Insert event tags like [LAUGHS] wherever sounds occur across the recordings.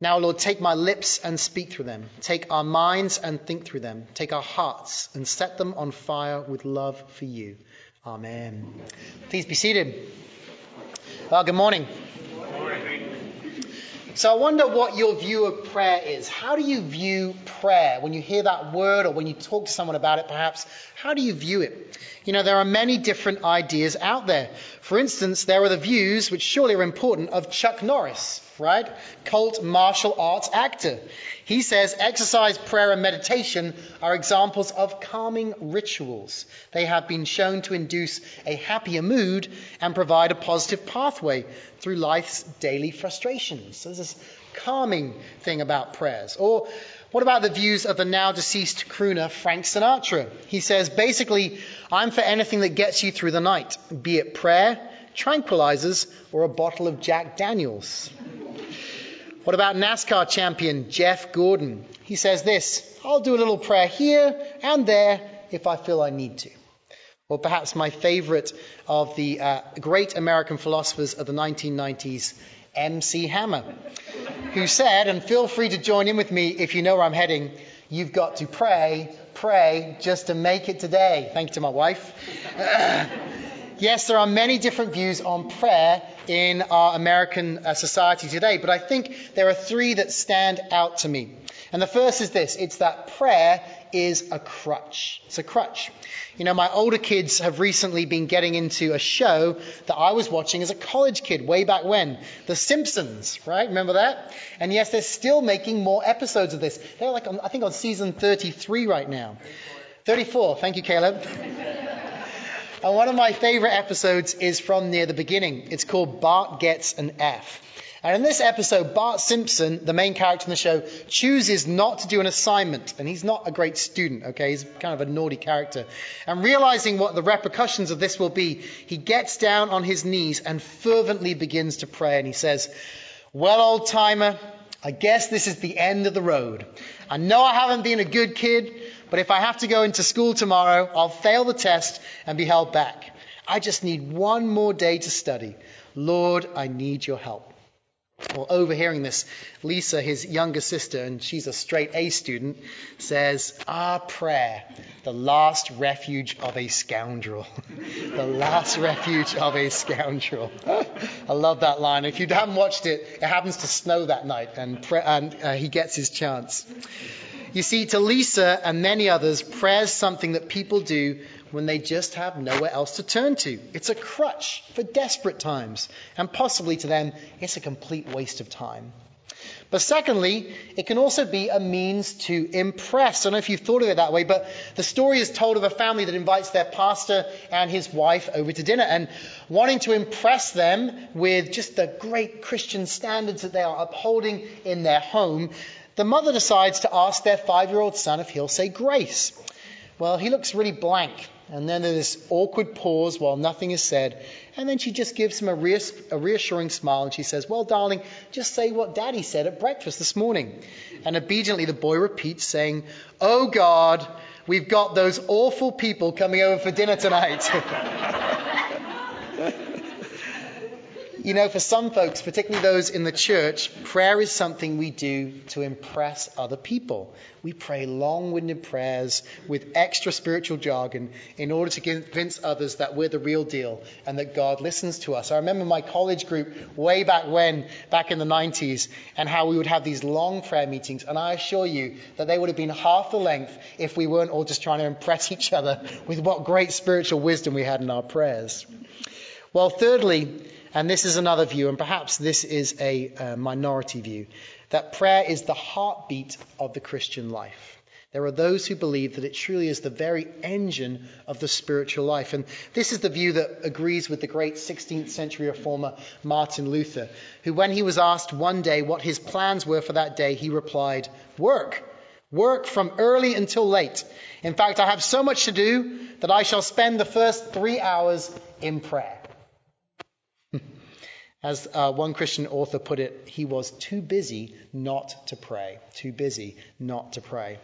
Now, Lord, take my lips and speak through them. Take our minds and think through them. Take our hearts and set them on fire with love for you. Amen. Please be seated. Well, good morning. So I wonder what your view of prayer is. How do you view prayer? When you hear that word or when you talk to someone about it, perhaps, how do you view it? You know, there are many different ideas out there. For instance, there are the views, which surely are important, of Chuck Norris, right? Cult martial arts actor. He says exercise, prayer, and meditation are examples of calming rituals. They have been shown to induce a happier mood and provide a positive pathway through life's daily frustrations. So there's this calming thing about prayers. Or what about the views of the now deceased crooner Frank Sinatra? He says, basically, I'm for anything that gets you through the night, be it prayer, tranquilizers, or a bottle of Jack Daniels. What about NASCAR champion Jeff Gordon? He says this I'll do a little prayer here and there if I feel I need to. Or perhaps my favorite of the uh, great American philosophers of the 1990s, MC Hammer, who said, and feel free to join in with me if you know where I'm heading, you've got to pray, pray just to make it today. Thank you to my wife. [LAUGHS] yes, there are many different views on prayer in our American uh, society today, but I think there are three that stand out to me. And the first is this it's that prayer is a crutch. It's a crutch. You know, my older kids have recently been getting into a show that I was watching as a college kid way back when The Simpsons, right? Remember that? And yes, they're still making more episodes of this. They're like, on, I think, on season 33 right now. 34. Thank you, Caleb. And one of my favorite episodes is from near the beginning. It's called Bart Gets an F. And in this episode, Bart Simpson, the main character in the show, chooses not to do an assignment. And he's not a great student, okay? He's kind of a naughty character. And realizing what the repercussions of this will be, he gets down on his knees and fervently begins to pray. And he says, Well, old timer, I guess this is the end of the road. I know I haven't been a good kid, but if I have to go into school tomorrow, I'll fail the test and be held back. I just need one more day to study. Lord, I need your help. Well, overhearing this, Lisa, his younger sister, and she's a straight A student, says, Our prayer, the last refuge of a scoundrel. [LAUGHS] the last refuge of a scoundrel. [LAUGHS] I love that line. If you haven't watched it, it happens to snow that night, and, and uh, he gets his chance. You see, to Lisa and many others, prayer is something that people do when they just have nowhere else to turn to. It's a crutch for desperate times, and possibly to them, it's a complete waste of time. But secondly, it can also be a means to impress. I don't know if you've thought of it that way, but the story is told of a family that invites their pastor and his wife over to dinner. And wanting to impress them with just the great Christian standards that they are upholding in their home, the mother decides to ask their five year old son if he'll say grace. Well, he looks really blank. And then there's this awkward pause while nothing is said. And then she just gives him a, reass- a, reassuring smile and she says, Well, darling, just say what daddy said at breakfast this morning. And obediently the boy repeats, saying, Oh God, we've got those awful people coming over for dinner tonight. [LAUGHS] You know, for some folks, particularly those in the church, prayer is something we do to impress other people. We pray long winded prayers with extra spiritual jargon in order to convince others that we're the real deal and that God listens to us. I remember my college group way back when, back in the 90s, and how we would have these long prayer meetings. And I assure you that they would have been half the length if we weren't all just trying to impress [LAUGHS] each other with what great spiritual wisdom we had in our prayers. Well, thirdly, and this is another view, and perhaps this is a uh, minority view, that prayer is the heartbeat of the Christian life. There are those who believe that it truly is the very engine of the spiritual life. And this is the view that agrees with the great 16th century reformer Martin Luther, who, when he was asked one day what his plans were for that day, he replied, Work. Work from early until late. In fact, I have so much to do that I shall spend the first three hours in prayer. As uh, one Christian author put it, he was too busy not to pray. Too busy not to pray.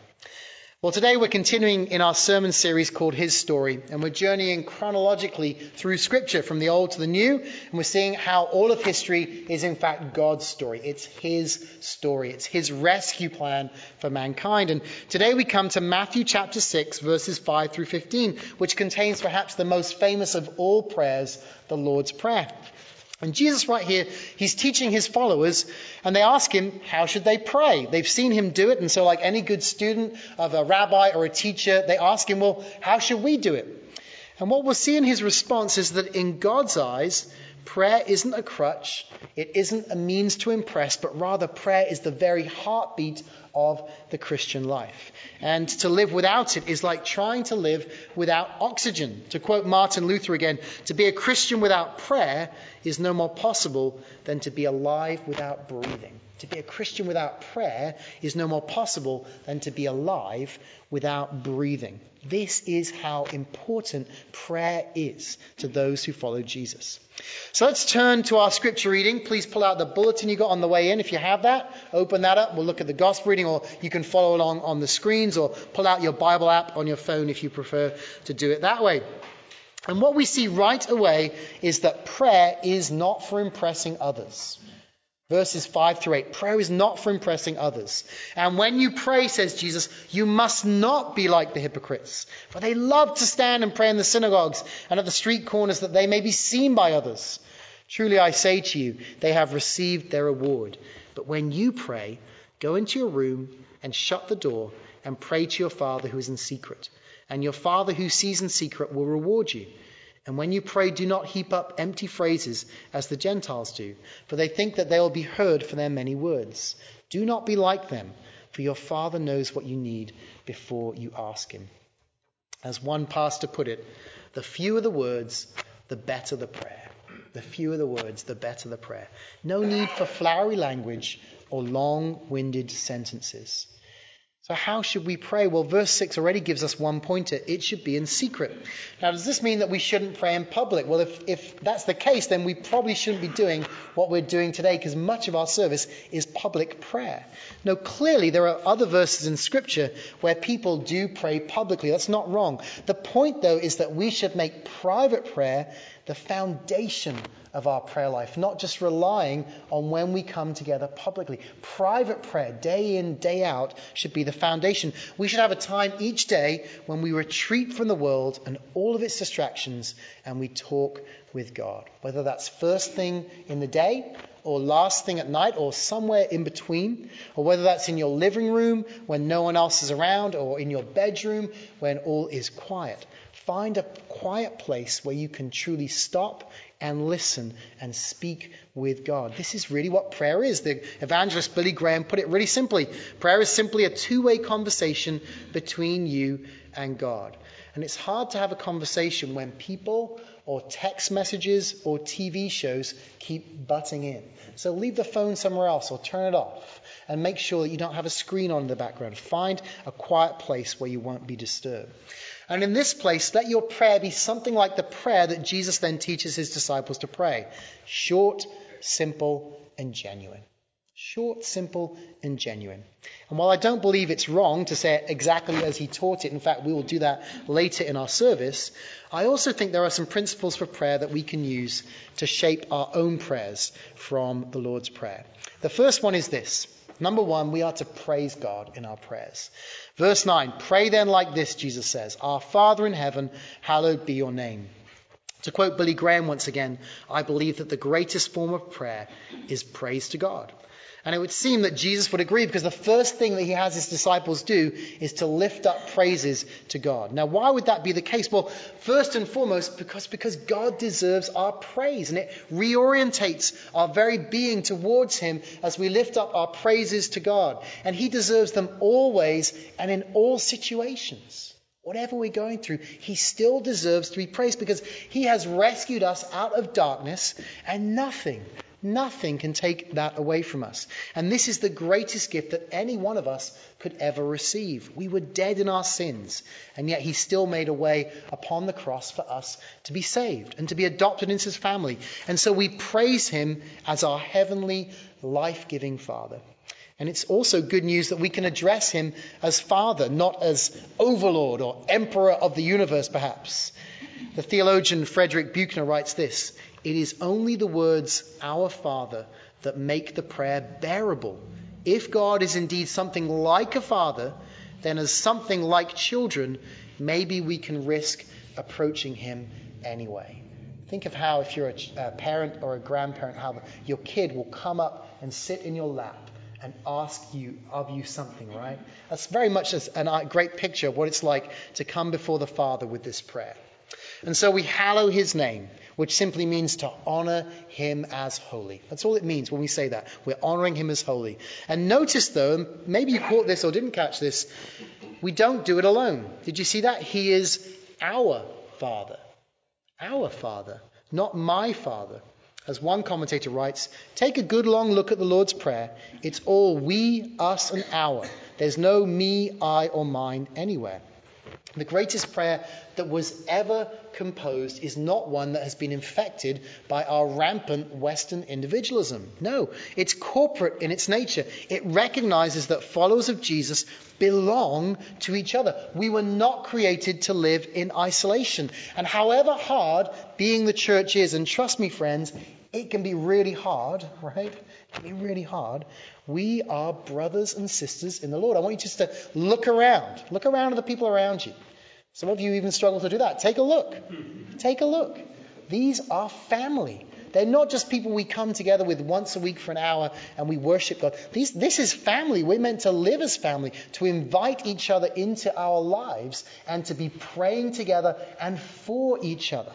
Well, today we're continuing in our sermon series called His Story, and we're journeying chronologically through Scripture from the Old to the New, and we're seeing how all of history is in fact God's story. It's His story, it's His rescue plan for mankind. And today we come to Matthew chapter 6, verses 5 through 15, which contains perhaps the most famous of all prayers, the Lord's Prayer. And Jesus, right here, he's teaching his followers, and they ask him, how should they pray? They've seen him do it, and so, like any good student of a rabbi or a teacher, they ask him, well, how should we do it? And what we'll see in his response is that in God's eyes, prayer isn't a crutch, it isn't a means to impress, but rather prayer is the very heartbeat of the Christian life. And to live without it is like trying to live without oxygen. To quote Martin Luther again, to be a Christian without prayer is no more possible than to be alive without breathing. To be a Christian without prayer is no more possible than to be alive without breathing. This is how important prayer is to those who follow Jesus. So let's turn to our scripture reading. Please pull out the bulletin you got on the way in if you have that. Open that up. We'll look at the gospel reading, or you can follow along on the screens, or pull out your Bible app on your phone if you prefer to do it that way. And what we see right away is that prayer is not for impressing others. Verses 5 through 8. Prayer is not for impressing others. And when you pray, says Jesus, you must not be like the hypocrites, for they love to stand and pray in the synagogues and at the street corners that they may be seen by others. Truly I say to you, they have received their reward. But when you pray, go into your room and shut the door and pray to your Father who is in secret. And your Father who sees in secret will reward you. And when you pray, do not heap up empty phrases as the Gentiles do, for they think that they will be heard for their many words. Do not be like them, for your Father knows what you need before you ask Him. As one pastor put it, the fewer the words, the better the prayer. The fewer the words, the better the prayer. No need for flowery language or long winded sentences. So, how should we pray? Well, verse 6 already gives us one pointer. It should be in secret. Now, does this mean that we shouldn't pray in public? Well, if, if that's the case, then we probably shouldn't be doing what we're doing today because much of our service is public prayer. No, clearly, there are other verses in Scripture where people do pray publicly. That's not wrong. The point, though, is that we should make private prayer the foundation of our prayer life, not just relying on when we come together publicly. Private prayer, day in, day out, should be the foundation. We should have a time each day when we retreat from the world and all of its distractions and we talk with God. Whether that's first thing in the day or last thing at night or somewhere in between, or whether that's in your living room when no one else is around or in your bedroom when all is quiet. Find a quiet place where you can truly stop and listen and speak with God. This is really what prayer is. The evangelist Billy Graham put it really simply prayer is simply a two way conversation between you and God. And it's hard to have a conversation when people or text messages or TV shows keep butting in. So leave the phone somewhere else or turn it off and make sure that you don't have a screen on in the background. Find a quiet place where you won't be disturbed. And in this place, let your prayer be something like the prayer that Jesus then teaches his disciples to pray short, simple, and genuine. Short, simple, and genuine. And while I don't believe it's wrong to say it exactly as he taught it, in fact, we will do that later in our service, I also think there are some principles for prayer that we can use to shape our own prayers from the Lord's Prayer. The first one is this Number one, we are to praise God in our prayers. Verse 9 Pray then like this, Jesus says Our Father in heaven, hallowed be your name. To quote Billy Graham once again, I believe that the greatest form of prayer is praise to God. And it would seem that Jesus would agree because the first thing that he has his disciples do is to lift up praises to God. Now, why would that be the case? Well, first and foremost, because, because God deserves our praise and it reorientates our very being towards him as we lift up our praises to God. And he deserves them always and in all situations. Whatever we're going through, he still deserves to be praised because he has rescued us out of darkness and nothing, Nothing can take that away from us. And this is the greatest gift that any one of us could ever receive. We were dead in our sins, and yet He still made a way upon the cross for us to be saved and to be adopted into His family. And so we praise Him as our heavenly, life giving Father. And it's also good news that we can address him as Father, not as Overlord or Emperor of the universe, perhaps. The theologian Frederick Buechner writes this It is only the words, Our Father, that make the prayer bearable. If God is indeed something like a father, then as something like children, maybe we can risk approaching him anyway. Think of how, if you're a, parent or a grandparent, how your kid will come up and sit in your lap and ask you of you something, right? That's very much a great picture of what it's like to come before the Father with this prayer. And so we hallow his name, which simply means to honor him as holy. That's all it means when we say that. We're honoring him as holy. And notice, though, maybe you caught this or didn't catch this, we don't do it alone. Did you see that? He is our Father. Our Father, not my Father. As one commentator writes, take a good long look at the Lord's Prayer. It's all we, us, and our. There's no me, I, or mine anywhere. The greatest prayer that was ever composed is not one that has been infected by our rampant Western individualism. No, it's corporate in its nature. It recognizes that followers of Jesus belong to each other. We were not created to live in isolation. And however hard being the church is, and trust me, friends, it can be really hard, right? It can be really hard. We are brothers and sisters in the Lord. I want you just to look around. Look around at the people around you. Some of you even struggle to do that. Take a look. Take a look. These are family. They're not just people we come together with once a week for an hour and we worship God. These, this is family. We're meant to live as family, to invite each other into our lives and to be praying together and for each other.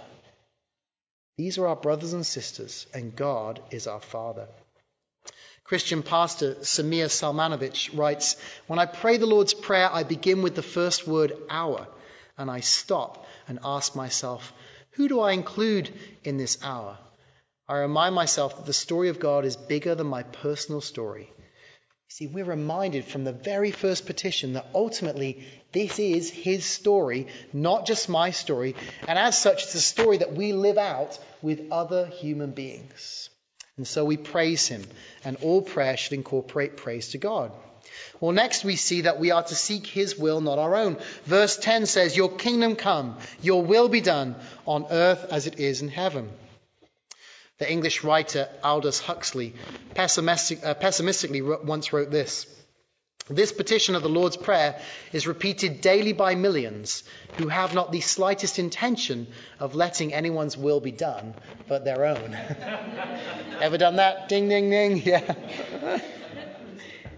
These are our brothers and sisters, and God is our Father. Christian pastor Samir Selmanovic writes When I pray the Lord's Prayer, I begin with the first word, our, and I stop and ask myself, who do I include in this our? I remind myself that the story of God is bigger than my personal story. See, we're reminded from the very first petition that ultimately this is His story, not just my story. And as such, it's a story that we live out with other human beings. And so we praise Him, and all prayer should incorporate praise to God. Well, next we see that we are to seek his will, not our own. Verse 10 says, Your kingdom come, your will be done on earth as it is in heaven. The English writer Aldous Huxley pessimistic, uh, pessimistically once wrote this This petition of the Lord's Prayer is repeated daily by millions who have not the slightest intention of letting anyone's will be done but their own. [LAUGHS] Ever done that? Ding, ding, ding. [LAUGHS] Yeah.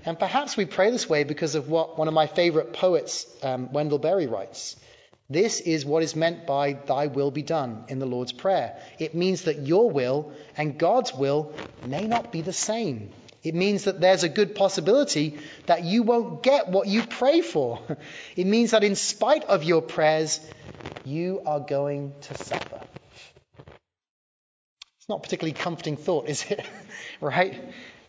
And perhaps we pray this way because of what one of my favorite poets, um, Wendell Berry, writes. This is what is meant by thy will be done in the Lord's Prayer. It means that your will and God's will may not be the same. It means that there's a good possibility that you won't get what you pray for. [LAUGHS] It means that in spite of your prayers, you are going to suffer. It's not particularly comforting thought, is it? [LAUGHS] right?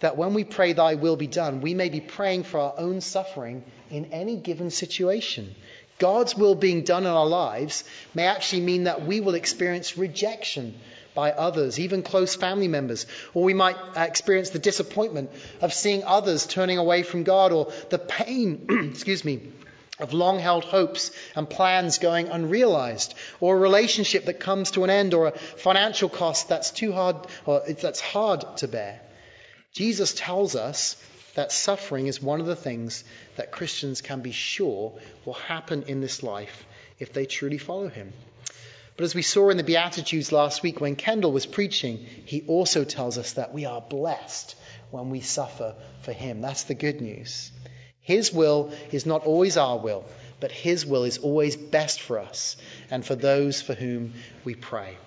that when we pray, Thy will be done, we may be praying for our own suffering in any given situation. God's will being done in our lives may actually mean that we will experience rejection by others, even close family members. Or we might uh, experience the disappointment of seeing others turning away from God, or the pain, [CLEARS THROAT] excuse me, of long held hopes and plans going unrealized, or a relationship that comes to an end, or a financial cost that's too hard, or that's hard to bear. Jesus tells us that suffering is one of the things that Christians can be sure will happen in this life if they truly follow him. But as we saw in the Beatitudes last week when Kendall was preaching, he also tells us that we are blessed when we suffer for him. That's the good news. His will is not always our will, but his will is always best for us and for those for whom we pray.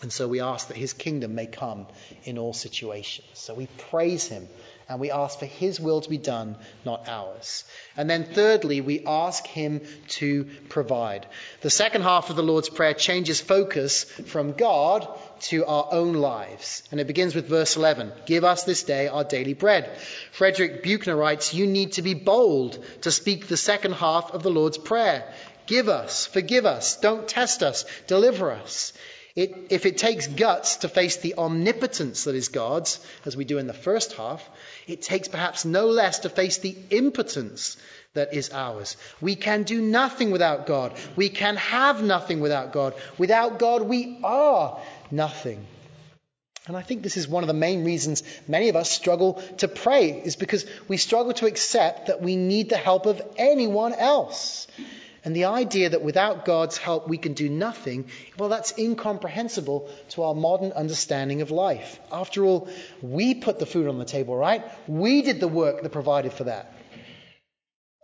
And so we ask that his kingdom may come in all situations. So we praise him and we ask for his will to be done, not ours. And then thirdly, we ask him to provide. The second half of the Lord's Prayer changes focus from God to our own lives. And it begins with verse 11 Give us this day our daily bread. Frederick Buechner writes, You need to be bold to speak the second half of the Lord's Prayer. Give us, forgive us, don't test us, deliver us. It, if it takes guts to face the omnipotence that is God's, as we do in the first half, It takes perhaps no less to face the impotence that is ours. We can do nothing without God. We can have nothing without God. Without God, we are nothing. And I think this is one of the main reasons many of us struggle to pray, is because we struggle to accept that we need the help of anyone else. And the idea that without God's help we can do nothing, well, that's incomprehensible to our modern understanding of life. After all, we put the food on the table, right? We did the work that provided for that.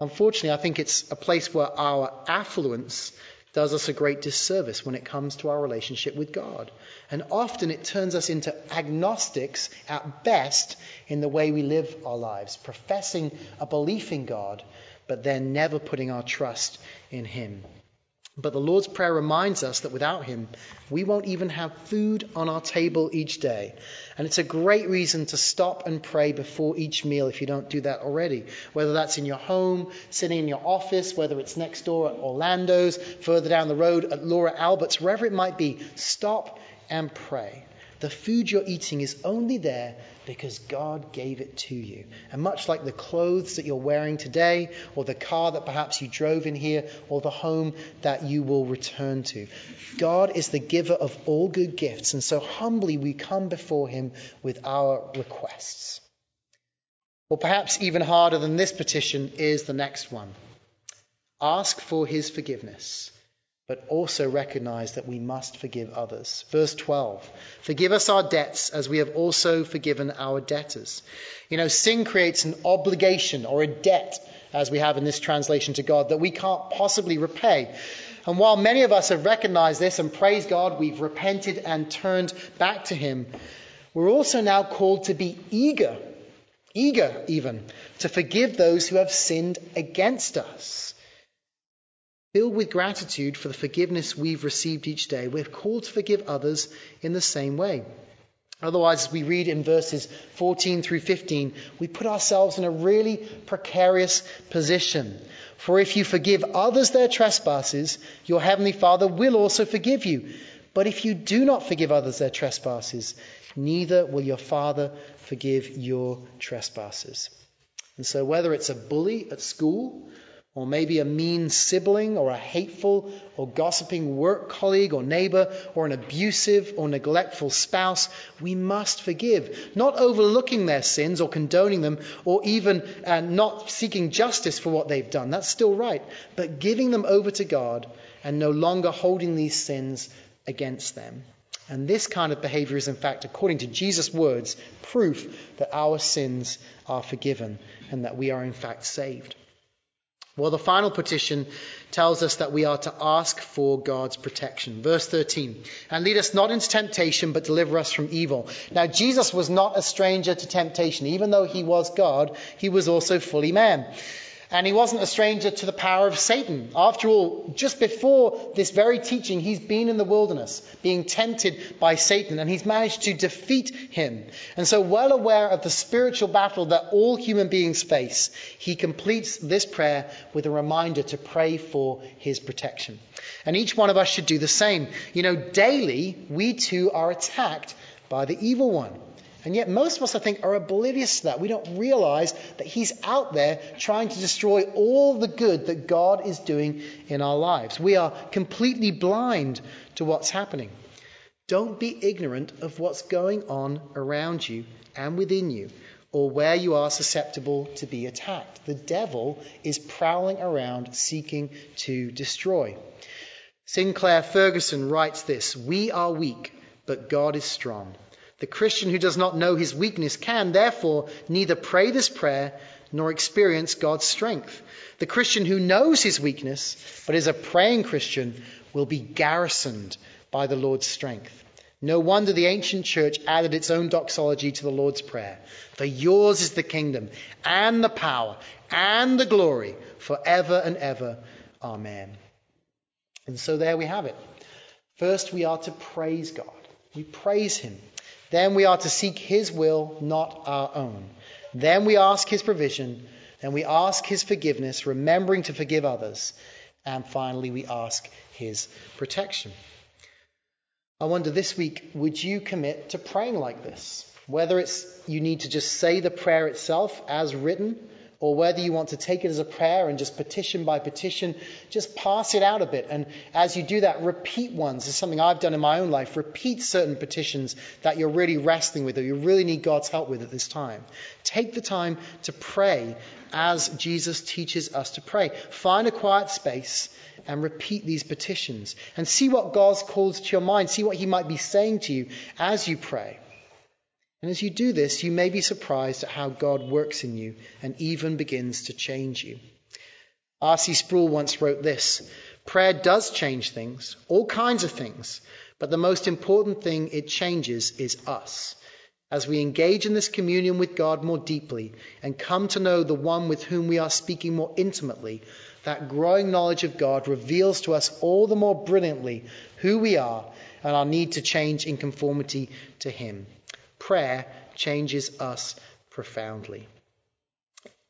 Unfortunately, I think it's a place where our affluence does us a great disservice when it comes to our relationship with God. And often it turns us into agnostics at best in the way we live our lives, professing a belief in God, but then never putting our trust in Him. But the Lord's Prayer reminds us that without Him, we won't even have food on our table each day. And it's a great reason to stop and pray before each meal if you don't do that already. Whether that's in your home, sitting in your office, whether it's next door at Orlando's, further down the road at Laura Albert's, wherever it might be, stop and pray. The food you're eating is only there because God gave it to you. And much like the clothes that you're wearing today, or the car that perhaps you drove in here, or the home that you will return to, God is the giver of all good gifts. And so humbly we come before Him with our requests. Or perhaps even harder than this petition is the next one ask for His forgiveness but also recognize that we must forgive others. Verse 12 Forgive us our debts as we have also forgiven our debtors. You know, sin creates an obligation or a debt, as we have in this translation to God, that we can't possibly repay. And while many of us have recognized this and praise God, we've repented and turned back to Him, we're also now called to be eager, eager even, to forgive those who have sinned against us. Filled with gratitude for the forgiveness we've received each day, we're called to forgive others in the same way. Otherwise, as we read in verses 14 through 15, we put ourselves in a really precarious position. For if you forgive others their trespasses, your heavenly Father will also forgive you. But if you do not forgive others their trespasses, neither will your Father forgive your trespasses. And so, whether it's a bully at school, or maybe a mean sibling, or a hateful or gossiping work colleague or neighbor, or an abusive or neglectful spouse, we must forgive, not overlooking their sins or condoning them, or even uh, not seeking justice for what they've done. That's still right, but giving them over to God and no longer holding these sins against them. And this kind of behavior is, in fact, according to Jesus' words, proof that our sins are forgiven and that we are, in fact, saved. Well, the final petition tells us that we are to ask for God's protection. Verse 13, and lead us not into temptation, but deliver us from evil. Now, Jesus was not a stranger to temptation. Even though he was God, he was also fully man. And he wasn't a stranger to the power of Satan. After all, just before this very teaching, he's been in the wilderness, being tempted by Satan, and he's managed to defeat him. And so, well aware of the spiritual battle that all human beings face, he completes this prayer with a reminder to pray for his protection. And each one of us should do the same. You know, daily, we too are attacked by the evil one. And yet, most of us, I think, are oblivious to that. We don't realize that He's out there trying to destroy all the good that God is doing in our lives. We are completely blind to what's happening. Don't be ignorant of what's going on around you and within you, or where you are susceptible to be attacked. The devil is prowling around seeking to destroy. Sinclair Ferguson writes this We are weak, but God is strong. The Christian who does not know his weakness can, therefore, neither pray this prayer nor experience God's strength. The Christian who knows his weakness, but is a praying Christian, will be garrisoned by the Lord's strength. No wonder the ancient church added its own doxology to the Lord's Prayer. For yours is the kingdom, and the power, and the glory, forever and ever. Amen. And so there we have it. First, we are to praise God. We praise Him. Then we are to seek His will, not our own. Then we ask His provision. Then we ask His forgiveness, remembering to forgive others. And finally, we ask His protection. I wonder this week, would you commit to praying like this? Whether it's you need to just say the prayer itself as written, or whether you want to take it as a prayer and just petition by petition, just pass it out a bit. And as you do that, repeat ones. It's something I've done in my own life. Repeat certain petitions that you're really wrestling with or you really need God's help with at this time. Take the time to pray as Jesus teaches us to pray. Find a quiet space and repeat these petitions and see what God calls to your mind. See what He might be saying to you as you pray. And as you do this, you may be surprised at how God works in you and even begins to change you. R.C. Sproul once wrote this Prayer does change things, all kinds of things, but the most important thing it changes is us. As we engage in this communion with God more deeply and come to know the one with whom we are speaking more intimately, that growing knowledge of God reveals to us all the more brilliantly who we are and our need to change in conformity to Him. Prayer changes us profoundly.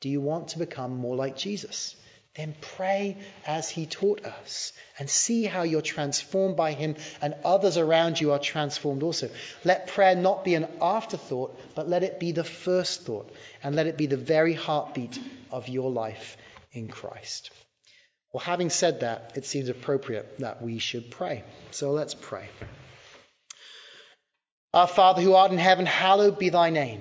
Do you want to become more like Jesus? Then pray as he taught us and see how you're transformed by him and others around you are transformed also. Let prayer not be an afterthought, but let it be the first thought and let it be the very heartbeat of your life in Christ. Well, having said that, it seems appropriate that we should pray. So let's pray. Our Father who art in heaven, hallowed be thy name.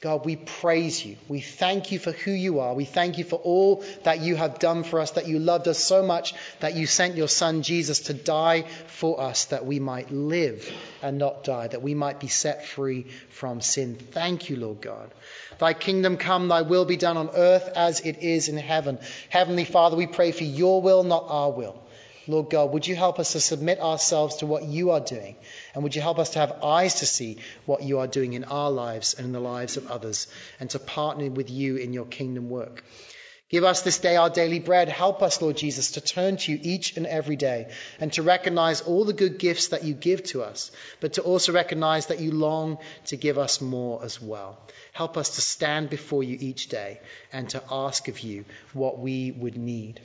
God, we praise you. We thank you for who you are. We thank you for all that you have done for us, that you loved us so much that you sent your Son Jesus to die for us, that we might live and not die, that we might be set free from sin. Thank you, Lord God. Thy kingdom come, thy will be done on earth as it is in heaven. Heavenly Father, we pray for your will, not our will. Lord God, would you help us to submit ourselves to what you are doing? And would you help us to have eyes to see what you are doing in our lives and in the lives of others, and to partner with you in your kingdom work? Give us this day our daily bread. Help us, Lord Jesus, to turn to you each and every day and to recognize all the good gifts that you give to us, but to also recognize that you long to give us more as well. Help us to stand before you each day and to ask of you what we would need.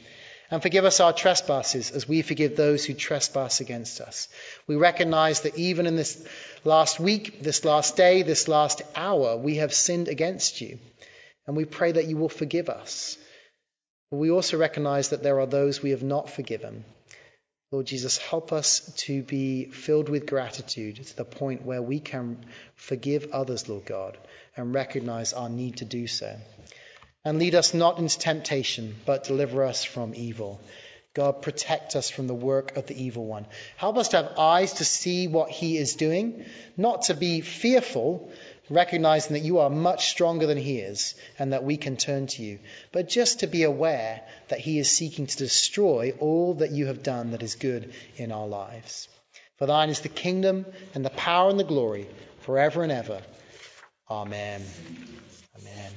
And forgive us our trespasses as we forgive those who trespass against us. We recognize that even in this last week, this last day, this last hour, we have sinned against you. And we pray that you will forgive us. But we also recognize that there are those we have not forgiven. Lord Jesus, help us to be filled with gratitude to the point where we can forgive others, Lord God, and recognize our need to do so. And lead us not into temptation, but deliver us from evil. God, protect us from the work of the evil one. Help us to have eyes to see what he is doing, not to be fearful, recognizing that you are much stronger than he is and that we can turn to you, but just to be aware that he is seeking to destroy all that you have done that is good in our lives. For thine is the kingdom and the power and the glory forever and ever. Amen. Amen.